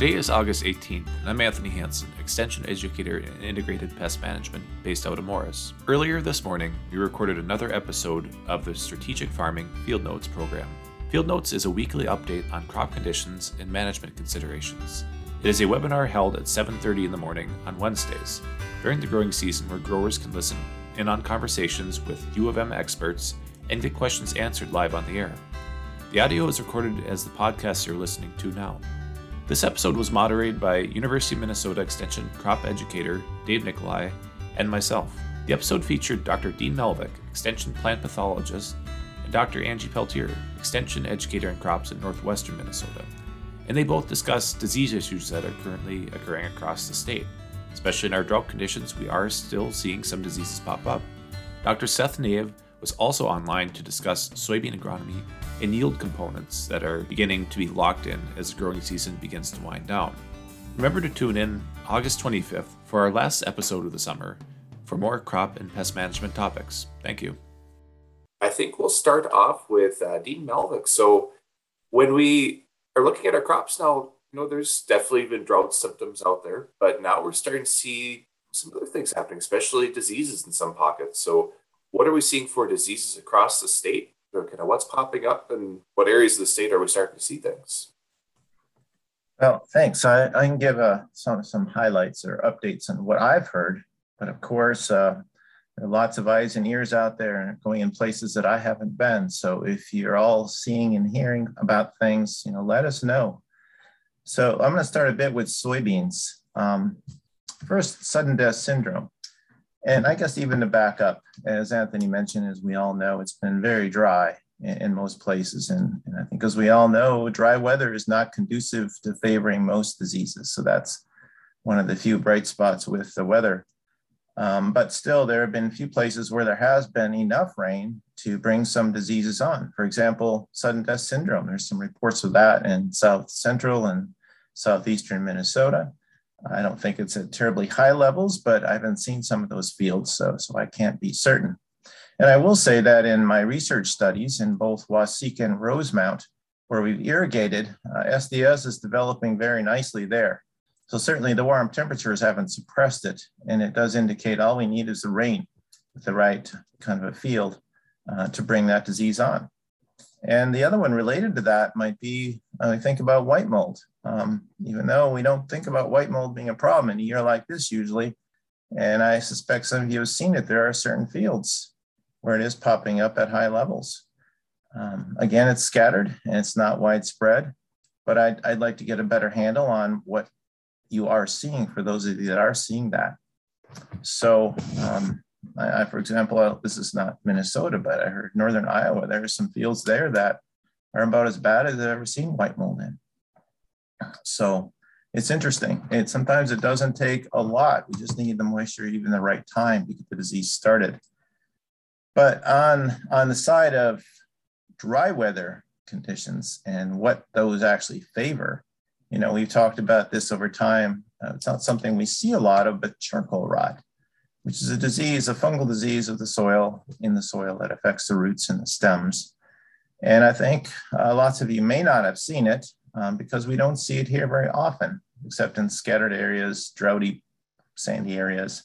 Today is August 18th, and I'm Anthony Hanson, Extension Educator in Integrated Pest Management based out of Morris. Earlier this morning, we recorded another episode of the Strategic Farming Field Notes program. Field Notes is a weekly update on crop conditions and management considerations. It is a webinar held at 7:30 in the morning on Wednesdays during the growing season where growers can listen in on conversations with U of M experts and get questions answered live on the air. The audio is recorded as the podcast you're listening to now. This episode was moderated by University of Minnesota Extension crop educator Dave Nicolai and myself. The episode featured Dr. Dean Malvick, Extension plant pathologist, and Dr. Angie Peltier, Extension educator in crops in northwestern Minnesota. And they both discussed disease issues that are currently occurring across the state. Especially in our drought conditions, we are still seeing some diseases pop up. Dr. Seth Naeve was also online to discuss soybean agronomy and yield components that are beginning to be locked in as the growing season begins to wind down. Remember to tune in August 25th for our last episode of the summer for more crop and pest management topics. Thank you. I think we'll start off with uh, Dean Malvick. So, when we are looking at our crops now, you know, there's definitely been drought symptoms out there, but now we're starting to see some other things happening, especially diseases in some pockets. So, what are we seeing for diseases across the state? Or kind of what's popping up and what areas of the state are we starting to see things? Well, thanks. I, I can give uh, some, some highlights or updates on what I've heard. But of course, uh, there are lots of eyes and ears out there going in places that I haven't been. So if you're all seeing and hearing about things, you know, let us know. So I'm going to start a bit with soybeans. Um, first, sudden death syndrome. And I guess even to back up, as Anthony mentioned, as we all know, it's been very dry in, in most places. And, and, I think, as we all know, dry weather is not conducive to favoring most diseases. So that's one of the few bright spots with the weather. Um, but still, there have been a few places where there has been enough rain to bring some diseases on. For example, sudden death syndrome. There's some reports of that in south central and southeastern Minnesota. I don't think it's at terribly high levels, but I haven't seen some of those fields, so, so I can't be certain. And I will say that in my research studies in both Waseca and Rosemount, where we've irrigated, uh, SDS is developing very nicely there. So certainly the warm temperatures haven't suppressed it, and it does indicate all we need is the rain with the right kind of a field uh, to bring that disease on. And the other one related to that might be, I think about white mold. Um, even though we don't think about white mold being a problem in a year like this usually, and I suspect some of you have seen it, there are certain fields where it is popping up at high levels. Um, again, it's scattered and it's not widespread, but I'd, I'd like to get a better handle on what you are seeing for those of you that are seeing that. So um, I, I, for example, this is not Minnesota, but I heard Northern Iowa, there are some fields there that are about as bad as I've ever seen white mold in. So it's interesting. It sometimes it doesn't take a lot. We just need the moisture even the right time to get the disease started. But on on the side of dry weather conditions and what those actually favor, you know, we've talked about this over time. Uh, it's not something we see a lot of, but charcoal rot which is a disease, a fungal disease of the soil in the soil that affects the roots and the stems. And I think uh, lots of you may not have seen it um, because we don't see it here very often, except in scattered areas, droughty, sandy areas.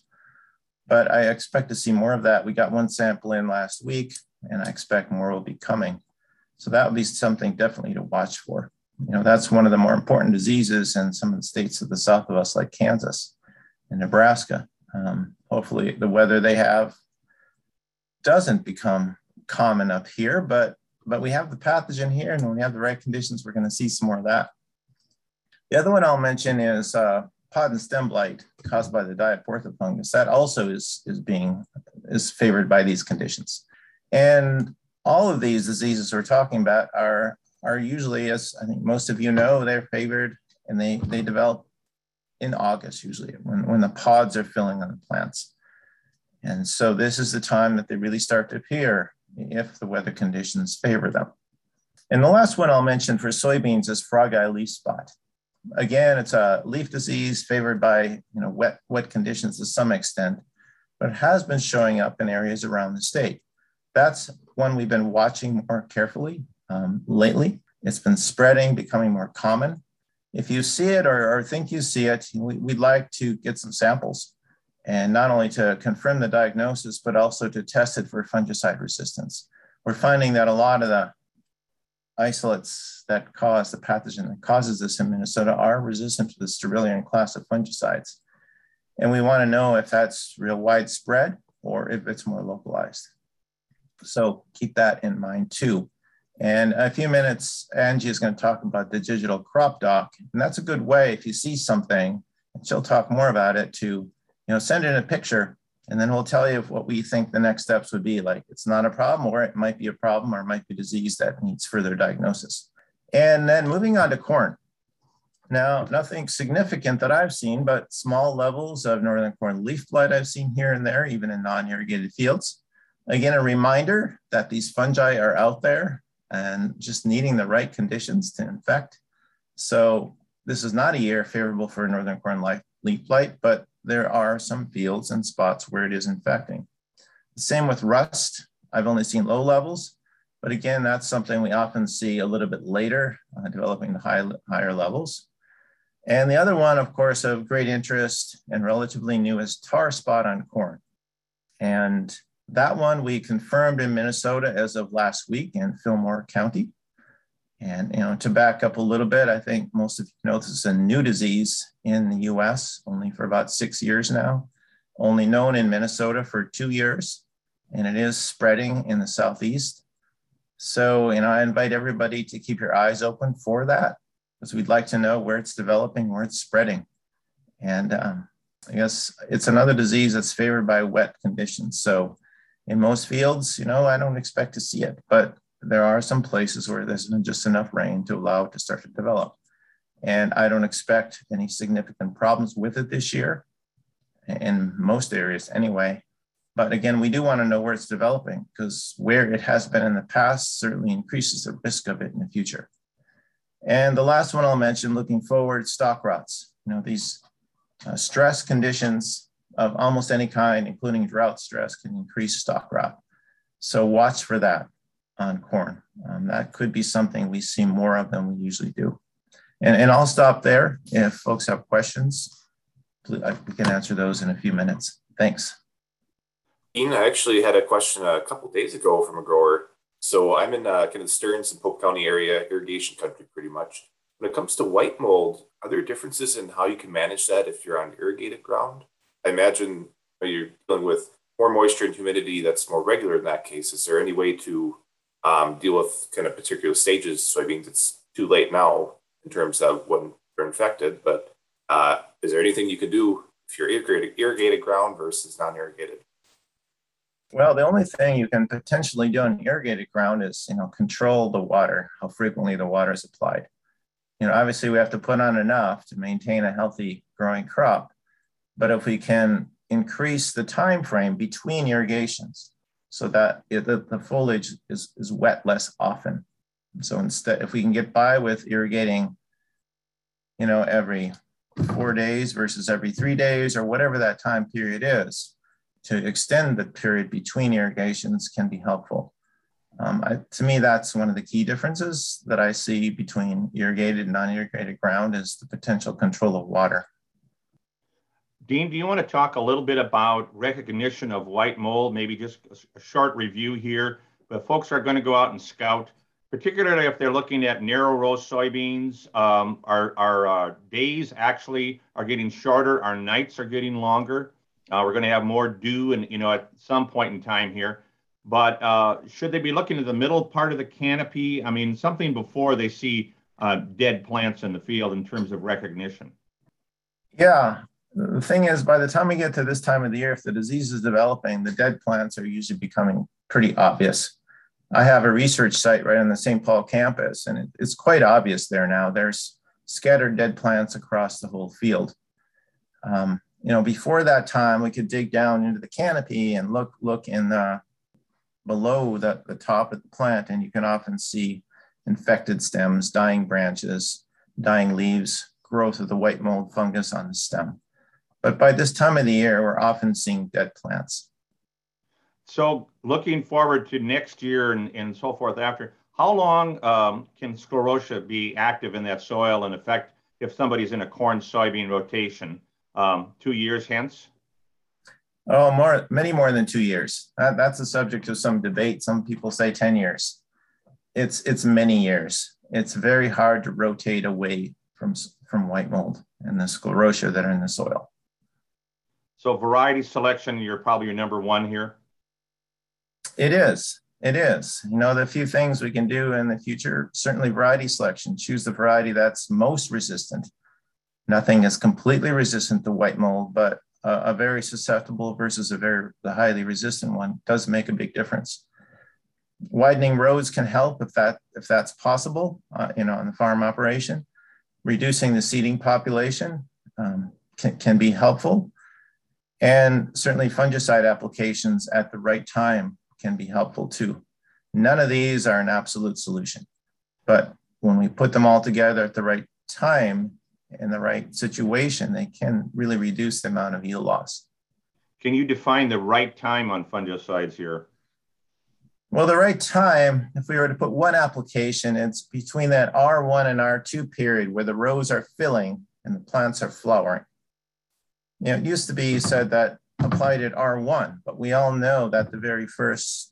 But I expect to see more of that. We got one sample in last week, and I expect more will be coming. So that would be something definitely to watch for. You know, that's one of the more important diseases in some of the states to the south of us, like Kansas and Nebraska. Um, hopefully, the weather they have doesn't become common up here, but but we have the pathogen here, and when we have the right conditions, we're going to see some more of that. The other one I'll mention is uh, pod and stem blight caused by the Diaporthe fungus. That also is is being is favored by these conditions, and all of these diseases we're talking about are are usually, as I think most of you know, they're favored and they they develop in August, usually when, when the pods are filling on the plants. And so this is the time that they really start to appear if the weather conditions favor them. And the last one I'll mention for soybeans is frog eye leaf spot. Again, it's a leaf disease favored by you know, wet, wet conditions to some extent, but it has been showing up in areas around the state. That's one we've been watching more carefully um, lately. It's been spreading, becoming more common if you see it or, or think you see it, we, would like to get some samples and not only to confirm the diagnosis, but also to test it for fungicide resistance. We're finding that a lot of the isolates that cause the pathogen that causes this in Minnesota are resistant to the strobilurin class of fungicides. And we want to know if that's real widespread or if it's more localized. So keep that in mind too. And in a few minutes, Angie is going to talk about the digital crop doc. And that's a good way if you see something, and she'll talk more about it to, you know, send in a picture and then we'll tell you what we think the next steps would be. Like it's not a problem, or it might be a problem, or it might be disease that needs further diagnosis. And then moving on to corn. Now, nothing significant that I've seen, but small levels of northern corn leaf blight I've seen here and there, even in non irrigated fields. Again, a reminder that these fungi are out there and just needing the right conditions to infect. So, this is not a year favorable for northern corn leaf blight, but there are some fields and spots where it is infecting. The same with rust. I've only seen low levels, but again, that's something we often see a little bit later, uh, developing the high, higher levels. And the other one, of course, of great interest and relatively new is tar spot on corn. And that one we confirmed in Minnesota as of last week in Fillmore County. And you know, to back up a little bit, I think most of you know this is a new disease in the US, only for about six years now, only known in Minnesota for two years, and it is spreading in the Southeast. So, you know, I invite everybody to keep your eyes open for that because we'd like to know where it's developing, where it's spreading. And um, I guess it's another disease that's favored by wet conditions. So, in most fields, you know, I don't expect to see it, but there are some places where there's just enough rain to allow it to start to develop. And I don't expect any significant problems with it this year in most areas anyway. But again, we do want to know where it's developing because where it has been in the past certainly increases the risk of it in the future. And the last one I'll mention looking forward, stalk rots. You know, these uh, stress conditions of almost any kind, including drought stress, can increase stalk rot. So watch for that on corn. Um, that could be something we see more of than we usually do. And, and I'll stop there. If folks have questions, I, we can answer those in a few minutes. Thanks. Dean, I actually had a question a couple days ago from a grower. So I'm in uh, kind of the Stearns and Pope County area, irrigation country pretty much. When it comes to white mold, are there differences in how you can manage that if you're on irrigated ground? I imagine you're dealing with more moisture and humidity that's more regular in that case. Is there any way to um, deal with kind of particular stages soybeans? It's too late now in terms of when they're infected. But uh, is there anything you can do if you're irrigated, irrigated ground versus non-irrigated? Well, the only thing you can potentially do on irrigated ground is, you know, control the water, how frequently the water is applied. You know, obviously we have to put on enough to maintain a healthy growing crop. But if we can increase the time frame between irrigations so that it, the, the foliage is, is wet less often, so instead, if we can get by with irrigating, you know, every four days versus every three days or whatever that time period is, to extend the period between irrigations can be helpful. Um, I, to me, that's one of the key differences that I see between irrigated and non-irrigated ground is the potential control of water. Dean, do you want to talk a little bit about recognition of white mold? Maybe just a short review here. But folks are going to go out and scout particularly if they're looking at narrow row soybeans. Um, our our uh, days actually are getting shorter. Our nights are getting longer. Uh, we're going to have more dew, and you know, at some point in time here. But uh, should they be looking at the middle part of the canopy? I mean, something before they see uh, dead plants in the field in terms of recognition. Yeah, the thing is, by the time we get to this time of the year, if the disease is developing, the dead plants are usually becoming pretty obvious. I have a research site right on the St. Paul campus, and it, it's quite obvious there now. There's scattered dead plants across the whole field. Um, you know, before that time, we could dig down into the canopy and look look in the below the, the top of the plant, and you can often see infected stems, dying branches, dying leaves, growth of the white mold fungus on the stem. But by this time of the year, we're often seeing dead plants. So looking forward to next year and, and so forth after, how long um, can sclerotia be active in that soil and affect if somebody's in a corn soybean rotation? Um, two years hence? Oh, more, many more than two years. That, that's the subject of some debate. Some people say 10 years. It's, it's many years. It's very hard to rotate away from, from white mold and the sclerotia that are in the soil. So variety selection, you're probably your number one here. It is. It is. You know, the few things we can do in the future, certainly variety selection. Choose the variety that's most resistant. Nothing is completely resistant to white mold, but a, very susceptible versus a very the highly resistant one does make a big difference. Widening rows can help if that if that's possible, uh, you know, in the farm operation. Reducing the seeding population um, can, can be helpful. And certainly fungicide applications at the right time can be helpful too. None of these are an absolute solution, but when we put them all together at the right time in the right situation, they can really reduce the amount of yield loss. Can you define the right time on fungicides here? Well, the right time, if we were to put one application, it's between that R1 and R2 period where the rows are filling and the plants are flowering. You know, it used to be you said that applied at R1, but we all know that the very first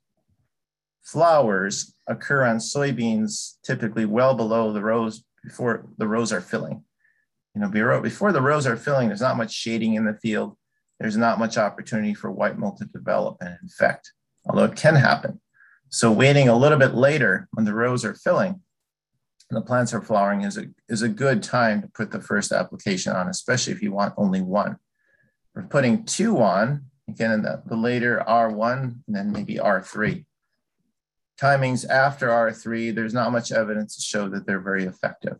flowers occur on soybeans typically well below the rows before the rows are filling. You know, before the rows are filling, there's not much shading in the field. There's not much opportunity for white mold to develop and infect, although it can happen. So waiting a little bit later when the rows are filling and the plants are flowering is a, is a good time to put the first application on, especially if you want only one. We're putting two on, again, in the, the later R1 and then maybe R3. Timings after R3, there's not much evidence to show that they're very effective.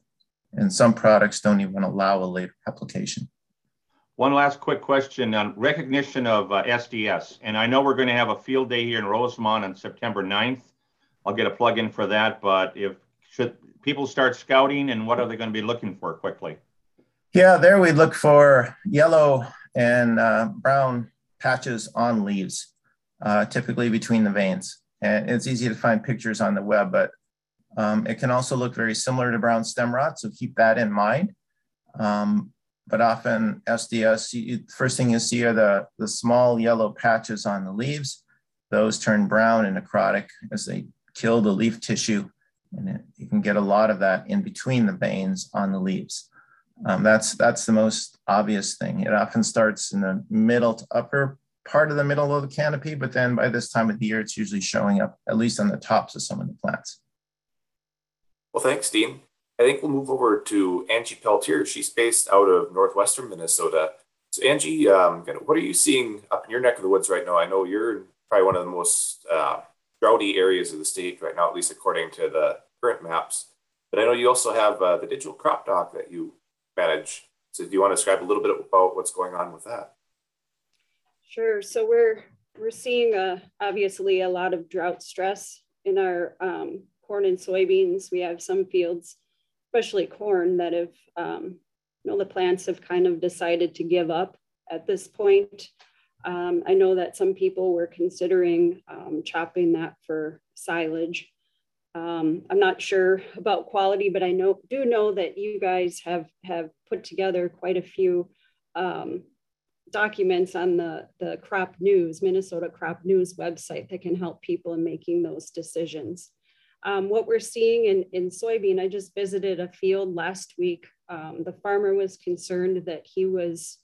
And some products don't even allow a later application. One last quick question on recognition of uh, SDS. And I know we're going to have a field day here in Rosemount on September 9th. I'll get a plug in for that. But if should people start scouting and what are they going to be looking for quickly? Yeah, there we look for yellow and uh, brown patches on leaves, uh, typically between the veins. And it's easy to find pictures on the web, but um, it can also look very similar to brown stem rot, so keep that in mind. Um, but often SDS, you, first thing you see are the, the small yellow patches on the leaves. Those turn brown and necrotic as they kill the leaf tissue. And it, you can get a lot of that in between the veins on the leaves. Um, that's that's the most obvious thing. It often starts in the middle to upper part of the middle of the canopy, but then by this time of the year, it's usually showing up at least on the tops of some of the plants. Well, thanks, Dean. I think we'll move over to Angie Peltier. She's based out of northwestern Minnesota. So, Angie, um, what are you seeing up in your neck of the woods right now? I know you're probably one of the most uh, droughty areas of the state right now, at least according to the current maps. But I know you also have uh, the digital crop doc that you manage. So do you want to describe a little bit about what's going on with that? Sure. So we're we're seeing uh, obviously a lot of drought stress in our um, corn and soybeans. We have some fields, especially corn, that have um, you know the plants have kind of decided to give up at this point. Um, I know that some people were considering um, chopping that for silage. Um, I'm not sure about quality, but I know do know that you guys have have put together quite a few um, documents on the the Crop News Minnesota Crop News website that can help people in making those decisions. Um, what we're seeing in, in soybean, I just visited a field last week. Um, the farmer was concerned that he was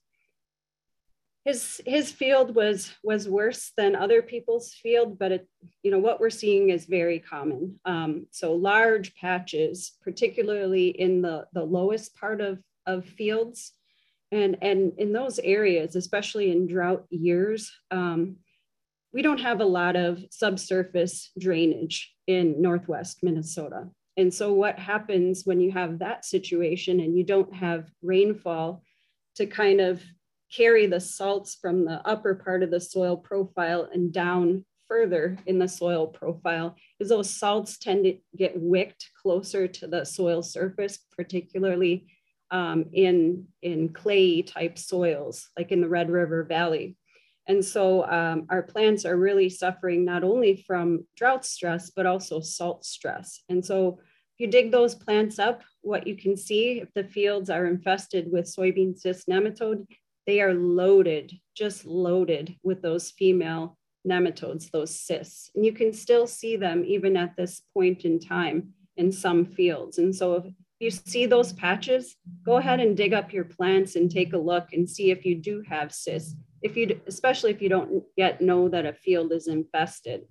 his his field was was worse than other people's field but it you know what we're seeing is very common. Um, so large patches particularly in the the lowest part of of fields and and in those areas especially in drought years um, we don't have a lot of subsurface drainage in northwest minnesota. And so what happens when you have that situation and you don't have rainfall to kind of carry the salts from the upper part of the soil profile and down further in the soil profile is those salts tend to get wicked closer to the soil surface, particularly um, in, in clay type soils, like in the Red River Valley. And so um, our plants are really suffering not only from drought stress, but also salt stress. And so if you dig those plants up what you can see if the fields are infested with soybean cyst nematode, they are loaded, just loaded with those female nematodes, those cysts. And you can still see them even at this point in time in some fields. And so if you see those patches, go ahead and dig up your plants and take a look and see if you do have cysts, if you, especially if you don't yet know that a field is infested.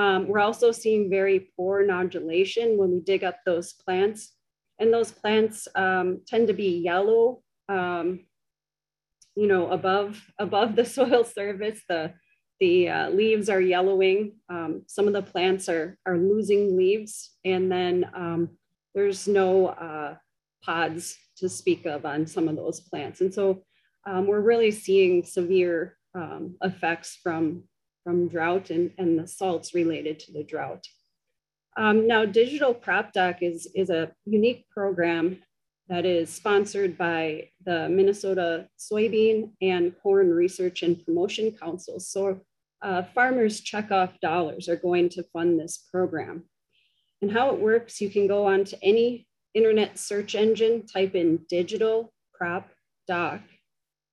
Um, we're also seeing very poor nodulation when we dig up those plants. And those plants um, tend to be yellow, um, you know, above, above the soil surface. The, the uh, leaves are yellowing. Um, some of the plants are, are losing leaves. And then um, there's no uh, pods to speak of on some of those plants. And so um, we're really seeing severe effects from from drought and, and the salts related to the drought. Um, now, Digital Crop Doc is, is a unique program that is sponsored by the Minnesota Soybean and Corn Research and Promotion Council. So uh, farmers checkoff dollars are going to fund this program. And how it works, you can go on to any internet search engine, type in digital crop doc,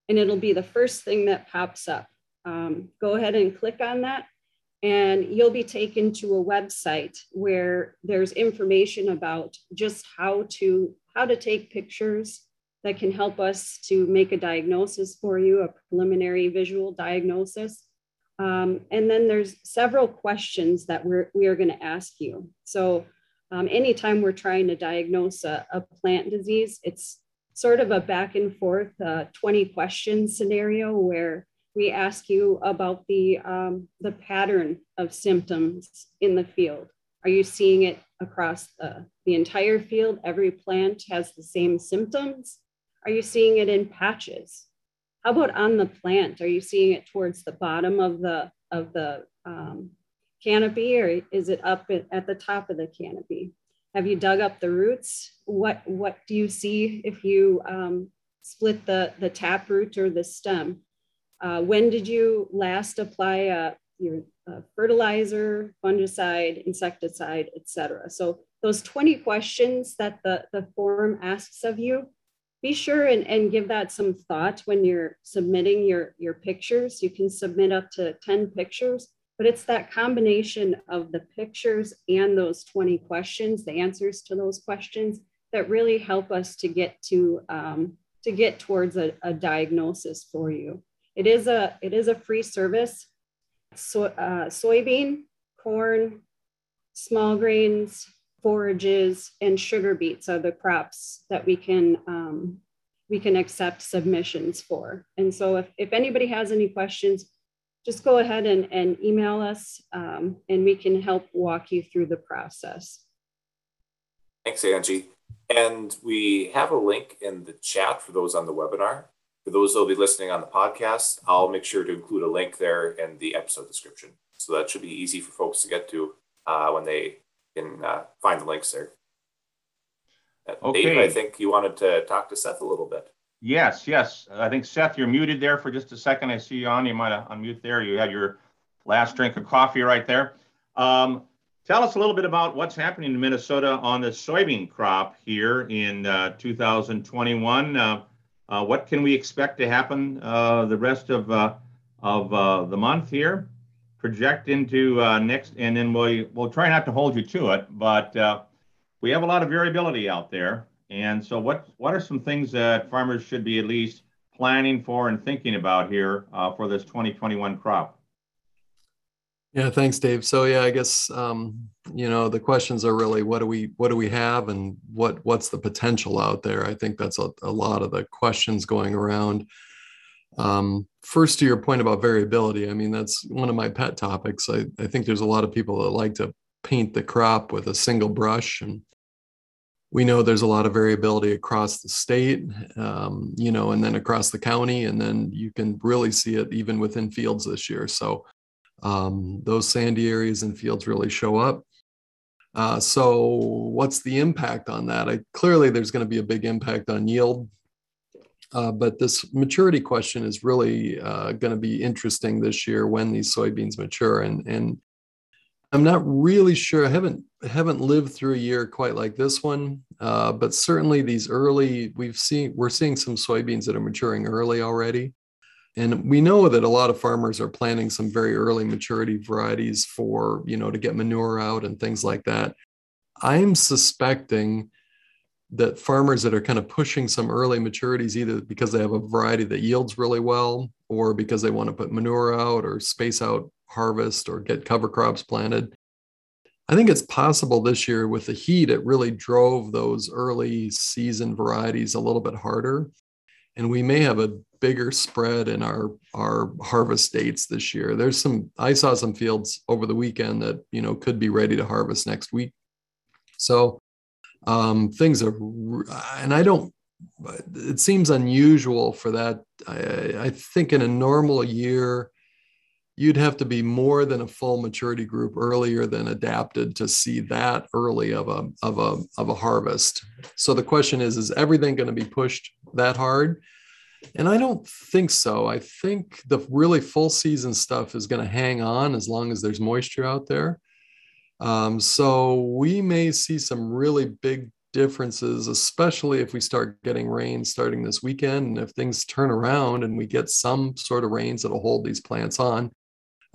and it'll be the first thing that pops up um, go ahead and click on that and you'll be taken to a website where there's information about just how to how to take pictures that can help us to make a diagnosis for you a preliminary visual diagnosis. Um, and then there's several questions that we're, we are going to ask you. So um, anytime we're trying to diagnose a, a, plant disease it's sort of a back and forth uh, 20 question scenario where we ask you about the, um, the pattern of symptoms in the field. Are you seeing it across the, the entire field? Every plant has the same symptoms? Are you seeing it in patches? How about on the plant? Are you seeing it towards the bottom of the, of the um, canopy or is it up at the top of the canopy? Have you dug up the roots? What, what do you see if you um, split the, the taproot or the stem? Uh, when did you last apply uh, your uh, fertilizer, fungicide, insecticide, etc.? So those 20 questions that the, the form asks of you, be sure and, and give that some thought when you're submitting your, your pictures. You can submit up to 10 pictures, but it's that combination of the pictures and those 20 questions, the answers to those questions that really help us to get to, um, to get towards a, a diagnosis for you. It is a it is a free service. So, uh, soybean, corn, small grains, forages, and sugar beets are the crops that we can um, we can accept submissions for. And so, if, if anybody has any questions, just go ahead and, and email us, um, and we can help walk you through the process. Thanks, Angie. And we have a link in the chat for those on the webinar. For those that will be listening on the podcast, I'll make sure to include a link there in the episode description. So that should be easy for folks to get to uh, when they can uh, find the links there. Uh, okay. Dave, I think you wanted to talk to Seth a little bit. Yes, yes. I think Seth, you're muted there for just a second. I see you on. You might unmute there. You had your last drink of coffee right there. Um, tell us a little bit about what's happening in Minnesota on the soybean crop here in uh, 2021. Uh, uh, what can we expect to happen uh, the rest of uh, of uh, the month here? Project into uh, next, and then we'll we'll try not to hold you to it, but we have a lot of variability out there. And so, what what are some things that farmers should be at least planning for and thinking about here for this 2021 crop? Yeah, thanks, Dave. So yeah, I guess um, you know the questions are really what do we what do we have and what what's the potential out there. I think that's a, a lot of the questions going around. Um, first, to your point about variability, I mean that's one of my pet topics. I, I think there's a lot of people that like to paint the crop with a single brush, and we know there's a lot of variability across the state, um, you know, and then across the county, and then you can really see it even within fields this year. So um, those sandy areas and fields really show up. Uh, so, what's the impact on that? I, clearly, there's going to be a big impact on yield. Uh, but this maturity question is really uh, going to be interesting this year when these soybeans mature. And, and I'm not really sure. I haven't haven't lived through a year quite like this one, uh, but certainly these early we've seen we're seeing some soybeans that are maturing early already, and we know that a lot of farmers are planting some very early maturity varieties for you know to get manure out and things like that. I'm suspecting that farmers that are kind of pushing some early maturities either because they have a variety that yields really well or because they want to put manure out or space out harvest or get cover crops planted. I think it's possible this year with the heat, it really drove those early season varieties a little bit harder. And we may have a bigger spread in our, our harvest dates this year. There's some, I saw some fields over the weekend that, you know, could be ready to harvest next week. So um, things are, and I don't, it seems unusual for that. I, I think in a normal year, you'd have to be more than a full maturity group earlier than adapted to see that early of a of a of a harvest. So the question is is everything going to be pushed that hard? And I don't think so. I think the really full season stuff is going to hang on as long as there's moisture out there. Um, so we may see some really big differences, especially if we start getting rain starting this weekend. And if things turn around and we get some sort of rains that'll hold these plants on,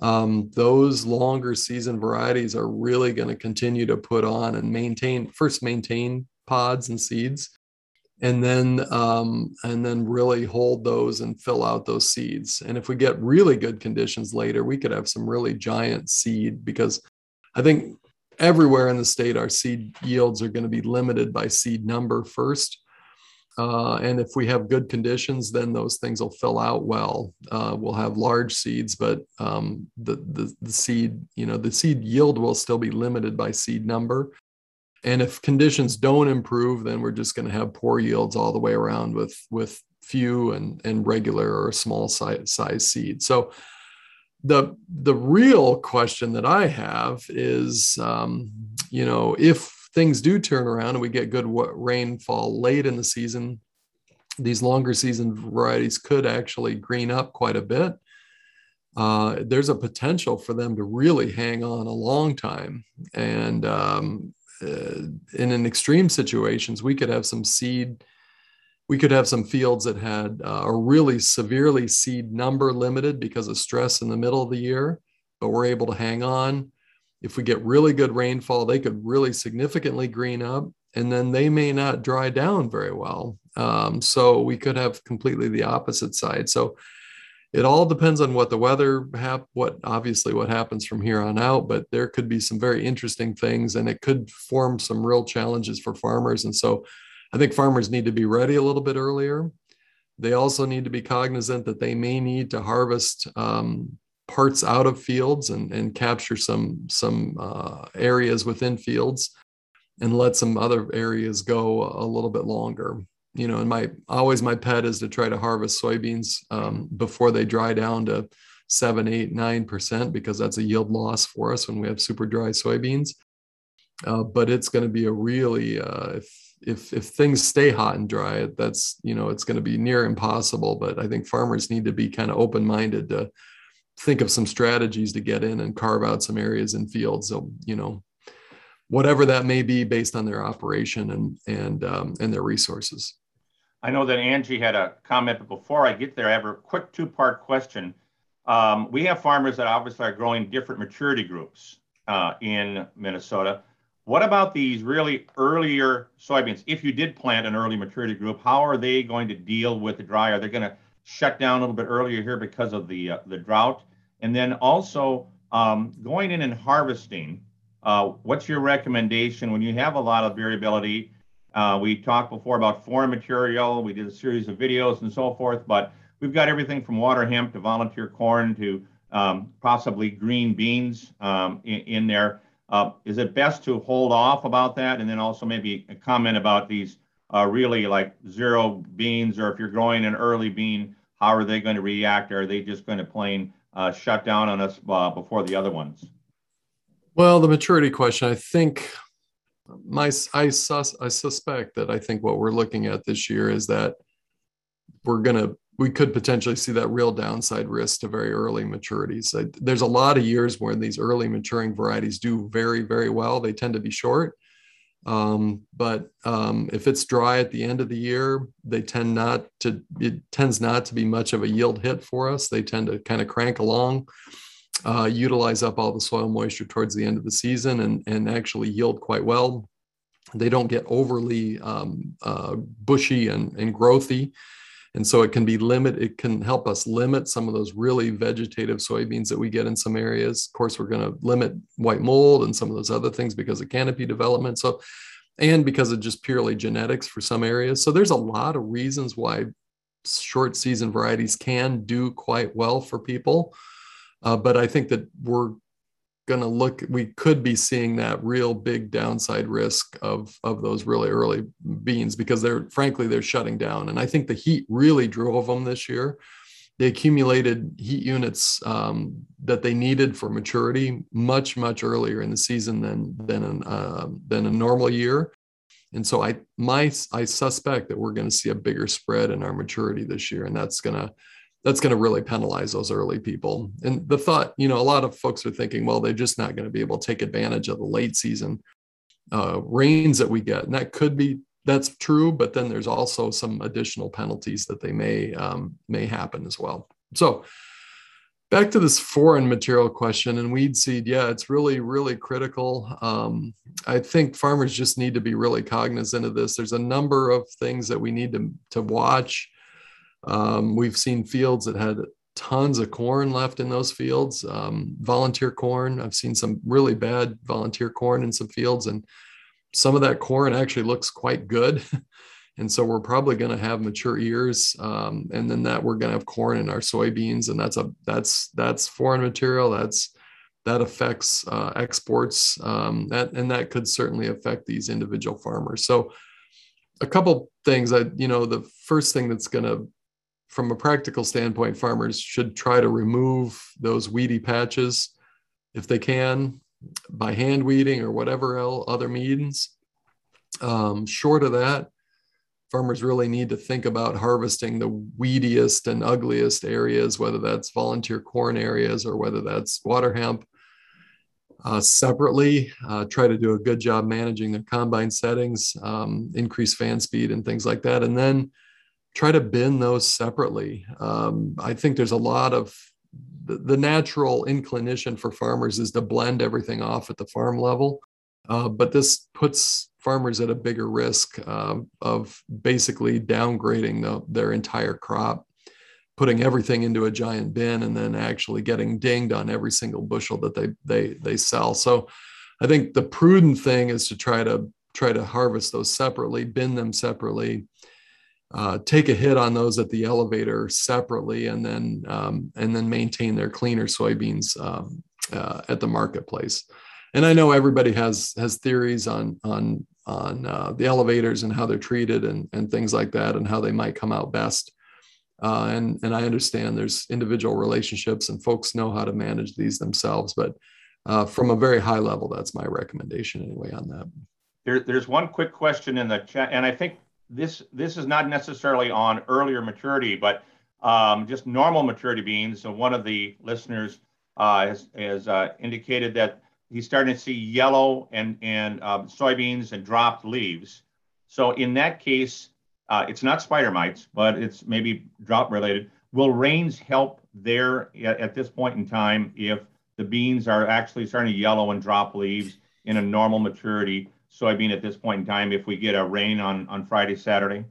um, those longer season varieties are really going to continue to put on and maintain first maintain pods and seeds and then um, and then really hold those and fill out those seeds and if we get really good conditions later we could have some really giant seed because i think everywhere in the state our seed yields are going to be limited by seed number first uh, and if we have good conditions, then those things will fill out well. Uh, we'll have large seeds, but um, the, the, the seed, you know, the seed yield will still be limited by seed number. And if conditions don't improve, then we're just going to have poor yields all the way around with with few and and regular or small size, size seeds. So the the real question that I have is, um, you know, if things do turn around and we get good rainfall late in the season, these longer season varieties could actually green up quite a bit. Uh, there's a potential for them to really hang on a long time. And um, in an extreme situations, we could have some seed, we could have some fields that had uh, are really severely seed number limited because of stress in the middle of the year, but we're able to hang on if we get really good rainfall, they could really significantly green up and then they may not dry down very well. Um, so we could have completely the opposite side. So it all depends on what the weather hap- what obviously what happens from here on out but there could be some very interesting things and it could form some real challenges for farmers. And so i think farmers need to be ready a little bit earlier. They also need to be cognizant that they may need to harvest um, parts out of fields and, and capture some some uh, areas within fields and let some other areas go a little bit longer you know and my always my pet is to try to harvest soybeans um, before they dry down to seven eight nine percent because that's a yield loss for us when we have super dry soybeans uh, but it's going to be a really uh, if if if things stay hot and dry that's you know it's going to be near impossible but i think farmers need to be kind of open minded to think of some strategies to get in and carve out some areas and fields. So, you know, whatever that may be based on their operation and and um, and their resources. I know that Angie had a comment, but before I get there, I have a quick two-part question. Um, we have farmers that obviously are growing different maturity groups uh, in Minnesota. What about these really earlier soybeans? If you did plant an early maturity group, how are they going to deal with the dry? Are they going to shut down a little bit earlier here because of the uh, the drought. And then also um, going in and harvesting. Uh, what's your recommendation when you have a lot of variability? Uh, we talked before about foreign material. We did a series of videos and so forth, but we've got everything from water hemp to volunteer corn to um, possibly green beans um, in, in, there. Uh, is it best to hold off about that? And then also maybe a comment about these uh, really like zero beans, or if you're growing an early bean, how are they going to react? Are they just going to plain uh, shut down on us uh, before the other ones? Well, the maturity question, I think my I, sus, I suspect that I think what we're looking at this year is that we're to we could potentially see that real downside risk to very early maturities. There's a lot of years where these early maturing varieties do very, very well. They tend to be short. Um, but um, if it's dry at the end of the year, they tend not to, it tends not to be much of a yield hit for us. They tend to kind of crank along, uh, utilize up all the soil moisture towards the end of the season and, and actually yield quite well. They don't get overly um, uh, bushy and, and growthy. And so it can be limit, it can help us limit some of those really vegetative soybeans that we get in some areas. Of course, we're going to limit white mold and some of those other things because of canopy development. So, and because of just purely genetics for some areas. So there's a lot of reasons why short season varieties can do quite well for people. Uh, but I think that we're going to look we could be seeing that real big downside risk of of those really early beans because they're frankly they're shutting down. And i think the heat really drove them this year. They accumulated heat units um, that they needed for maturity much much earlier in the season than than an, uh, than a normal year. And so i my i suspect that we're going to see a bigger spread in our maturity this year and that's going to that's going to really penalize those early people. And the thought, you know, a lot of folks are thinking, well, they're just not going to be able to take advantage of the late season uh, rains that we get. And that could be that's true, but then there's also some additional penalties that they may um, may happen as well. So back to this foreign material question and weed seed, yeah, it's really really critical. Um, I think farmers just need to be really cognizant of this. There's a number of things that we need to to watch um, we've seen fields that had tons of corn left in those fields, um, volunteer corn. I've seen some really bad volunteer corn in some fields, and some of that corn actually looks quite good. and so we're probably going to have mature ears, um, and then that we're going to have corn in our soybeans, and that's a that's that's foreign material. That's that affects uh, exports, um, that and that could certainly affect these individual farmers. So a couple things I, you know, the first thing that's going to from a practical standpoint, farmers should try to remove those weedy patches if they can by hand weeding or whatever other means. Um, short of that, farmers really need to think about harvesting the weediest and ugliest areas, whether that's volunteer corn areas or whether that's water hemp. Uh, separately, uh, try to do a good job managing their combine settings, um, increase fan speed and things like that. And then try to bin those separately. Um, I think there's a lot of the, the, natural inclination for farmers is to blend everything off at the farm level. Uh, but this puts farmers at a bigger risk uh, of basically downgrading the, their entire crop, putting everything into a giant bin, and then actually getting dinged on every single bushel that they they they sell. So, I think the prudent thing is to try to try to harvest those separately, bin them separately, uh, take a hit on those at the elevator separately and then um, and then maintain their cleaner soybeans um, uh, at the marketplace. And I know everybody has has theories on on on uh, the elevators and how they're treated and and things like that and how they might come out best. Uh, and and I understand there's individual relationships and folks know how to manage these themselves, but uh, from a very high level, that's my recommendation anyway on that. There, there's one quick question in the chat, and I think this this is not necessarily on earlier maturity, but um, just normal maturity beans. So one of the listeners uh, has, has uh, indicated that he's starting to see yellow and and um, soybeans and dropped leaves. So in that case, uh, it's not spider mites, but it's maybe drop related. Will rains help there at, at this point in time if the beans are actually starting to yellow and drop leaves in a normal maturity? Soybean at this point in time if we get a rain on, on Friday, Saturday?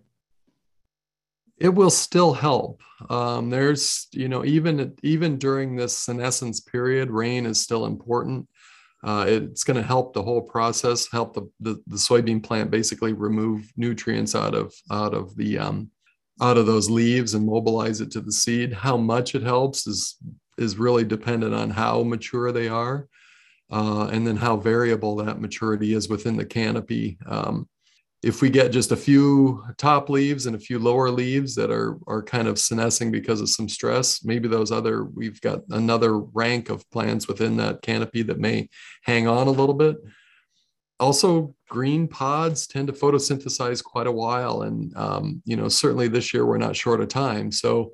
It will still help. Um, there's, you know, even even during this senescence period, rain is still important. Uh, it's going to help the whole process, help the, the, the soybean plant basically remove nutrients out of out of the um, out of those leaves and mobilize it to the seed. How much it helps is is really dependent on how mature they are uh, and then how variable that maturity is within the canopy. Um, if we get just a few top leaves and a few lower leaves that are are kind of senescing because of some stress, maybe those other we've got another rank of plants within that canopy that may hang on a little bit. also, green pods tend to photosynthesize quite a while, and um, you know certainly this year we're not short of time. So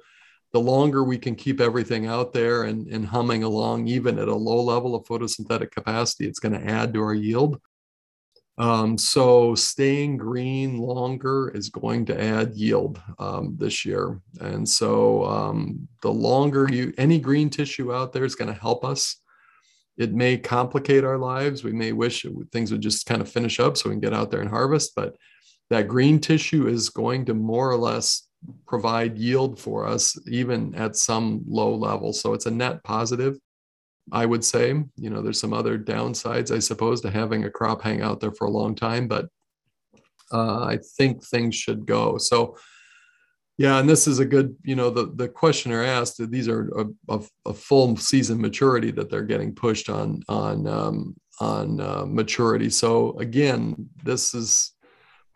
the longer we can keep everything out there and, and humming along, even at a low level of photosynthetic capacity, it's going to add to our yield. Um, so staying green longer is going to add yield um, this year. And so um, the longer you, any green tissue out there is going to help us. It may complicate our lives. We may wish things would just kind of finish up so we can get out there and harvest, but that green tissue is going to more or less provide yield for us even at some low level. So it's a net positive i would say. You know there's some other downsides i suppose to having a crop hang out there for a long time but uh, i think things should go. So yeah and this is a good you know the the questioner asked these are a, a, a full season maturity that they're getting pushed on on um, on uh, maturity. So again this is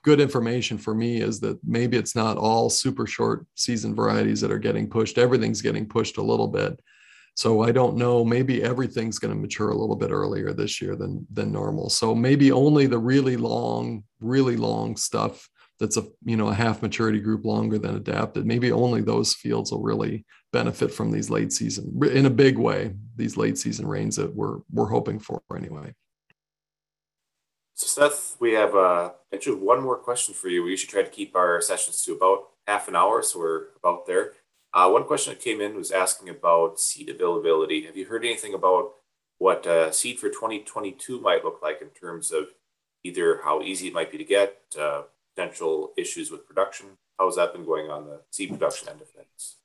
good information for me is that maybe it's not all super short season varieties that are getting pushed. Everything's getting pushed a little bit. So I don't know. Maybe everything's going to mature a little bit earlier this year than than normal. So maybe only the really long, really long stuff that's a you know a half maturity group longer than adapted. Maybe only those fields will really benefit from these late season in a big way. These late season rains that we're we're hoping for anyway. So Seth, we have uh, actually one more question for you. We usually try to keep our sessions to about half an hour, so we're about there. Uh, one question that came in was asking about seed availability. Have you heard anything about what uh, seed for 2022 might look like in terms of either how easy it might be to get, uh, potential issues with production? How has that been going on the seed production end of things?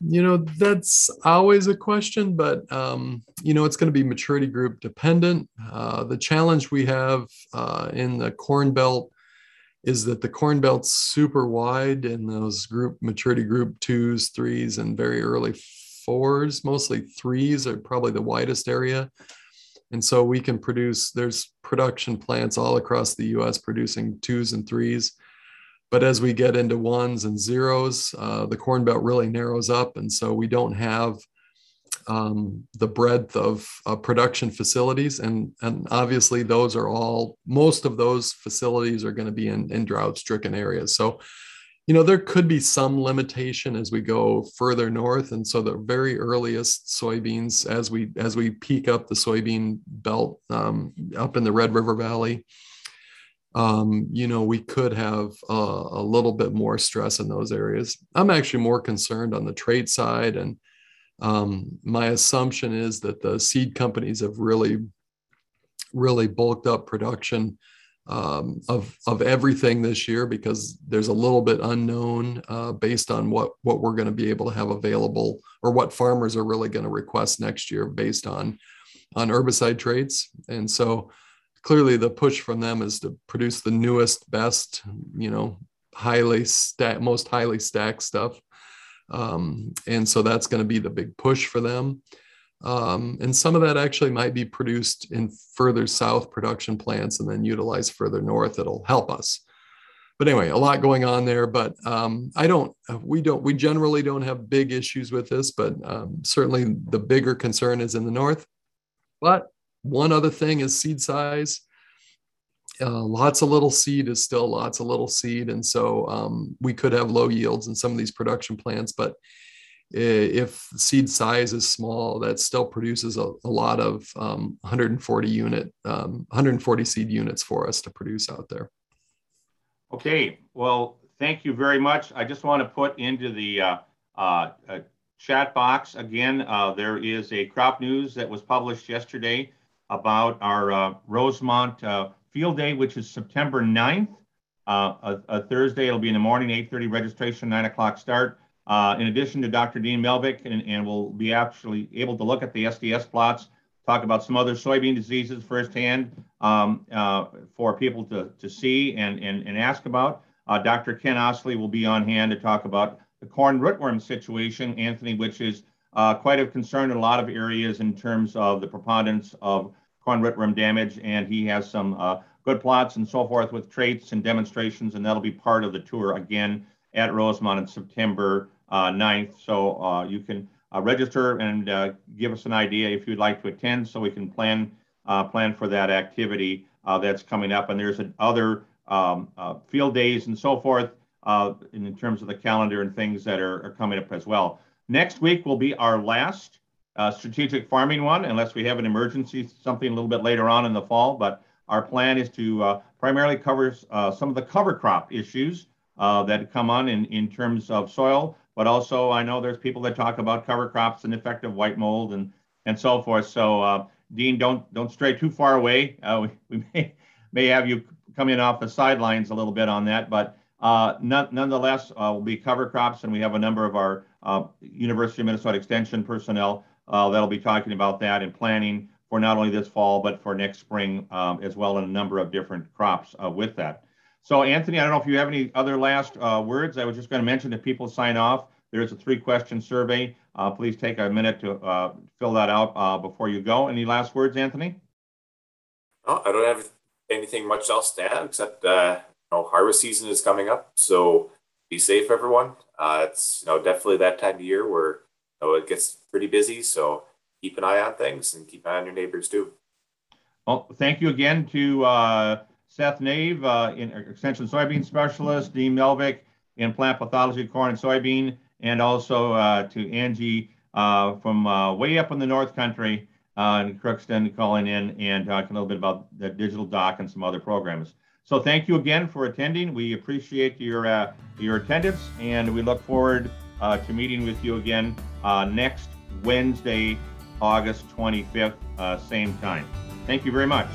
You know, that's always a question, but um, you know, it's going to be maturity group dependent. Uh, the challenge we have uh, in the corn belt is that the corn belt's super wide in those group maturity group twos, threes, and very early fours. Mostly threes are probably the widest area. And so we can produce, there's production plants all across the US producing twos and threes but as we get into ones and zeros, uh, the corn belt really narrows up. And so we don't have um, the breadth of uh, production facilities. And, and obviously, those are all, most of those facilities are going to be in, in drought stricken areas. So, you know, there could be some limitation as we go further north. And so the very earliest soybeans, as we as we peak up the soybean belt um, up in the Red River Valley, um, you know, we could have uh, a little bit more stress in those areas. I'm actually more concerned on the trade side. And um, my assumption is that the seed companies have really, really bulked up production um, of, of everything this year because there's a little bit unknown uh, based on what, what we're going to be able to have available or what farmers are really going to request next year based on, on herbicide traits. And so, clearly the push from them is to produce the newest, best, you know, highly stack, most highly stacked stuff. Um, and so that's going to be the big push for them. Um, and some of that actually might be produced in further south production plants and then utilized further north. It'll help us. But anyway, a lot going on there. But um, I don't, we don't, we generally don't have big issues with this, but um, certainly the bigger concern is in the north. But one other thing is seed size. Uh, lots of little seed is still lots of little seed. And so um, we could have low yields in some of these production plants, but if seed size is small, that still produces a, a lot of um, 140 unit, um, 140 seed units for us to produce out there. Okay, well, thank you very much. I just want to put into the uh, uh, uh chat box again, uh, there is a crop news that was published yesterday about our uh, Rosemount uh, field day, which is September 9th, uh, a, a, Thursday. It'll be in the morning, 8.30 registration, 9 o'clock start. Uh, in addition to Dr. Dean Malvick, and, and we'll be actually able to look at the SDS plots, talk about some other soybean diseases firsthand um, uh, for people to, to see and, and, and ask about. Dr. Ken Ostlie will be on hand to talk about the corn rootworm situation, Anthony, which is uh, quite of concern in a lot of areas in terms of the preponderance of corn rootworm damage, and he has some uh, good plots and so forth with traits and demonstrations, and that'll be part of the tour again at Rosemount on September uh, 9th. So uh, you can uh, register and uh, give us an idea if you'd like to attend so we can plan uh, plan for that activity that's coming up. And there's other um, field days and so forth uh, in terms of the calendar and things that are, are, coming up as well. Next week will be our last uh, strategic farming one, unless we have an emergency, something a little bit later on in the fall. But our plan is to uh, primarily cover uh, some of the cover crop issues uh, that come on in, in terms of soil, but also I know there's people that talk about cover crops and effective white mold and and so forth. So Dean, don't don't stray too far away. we, we may may have you come in off the sidelines a little bit on that, but uh, none, nonetheless, uh, will be cover crops, and we have a number of our uh, University of Minnesota Extension personnel uh, that'll be talking about that and planning for not only this fall, but for next spring um, as well, and a number of different crops uh, with that. So, Anthony, I don't know if you have any other last uh, words. I was just going to mention that people sign off. There's a three question survey. please take a minute to fill that out before you go. Any last words, Anthony? Oh, I don't have anything much else to add except uh, you know harvest season is coming up, so be safe, everyone. Uh, it's you know definitely that time of year where you know, it gets pretty busy, so keep an eye on things and keep an eye on your neighbors too. Well, thank you again to uh, Seth Naeve, uh, in Extension Soybean Specialist, Dean Malvick in Plant Pathology, Corn and Soybean, and also uh, to Angie uh, from uh, way up in the North Country uh, and Crookston calling in and talking a little bit about the digital doc and some other programs. So thank you again for attending. We appreciate your uh, your attendance, and we look forward uh, to meeting with you again uh, next Wednesday, August 25th, uh, same time. Thank you very much.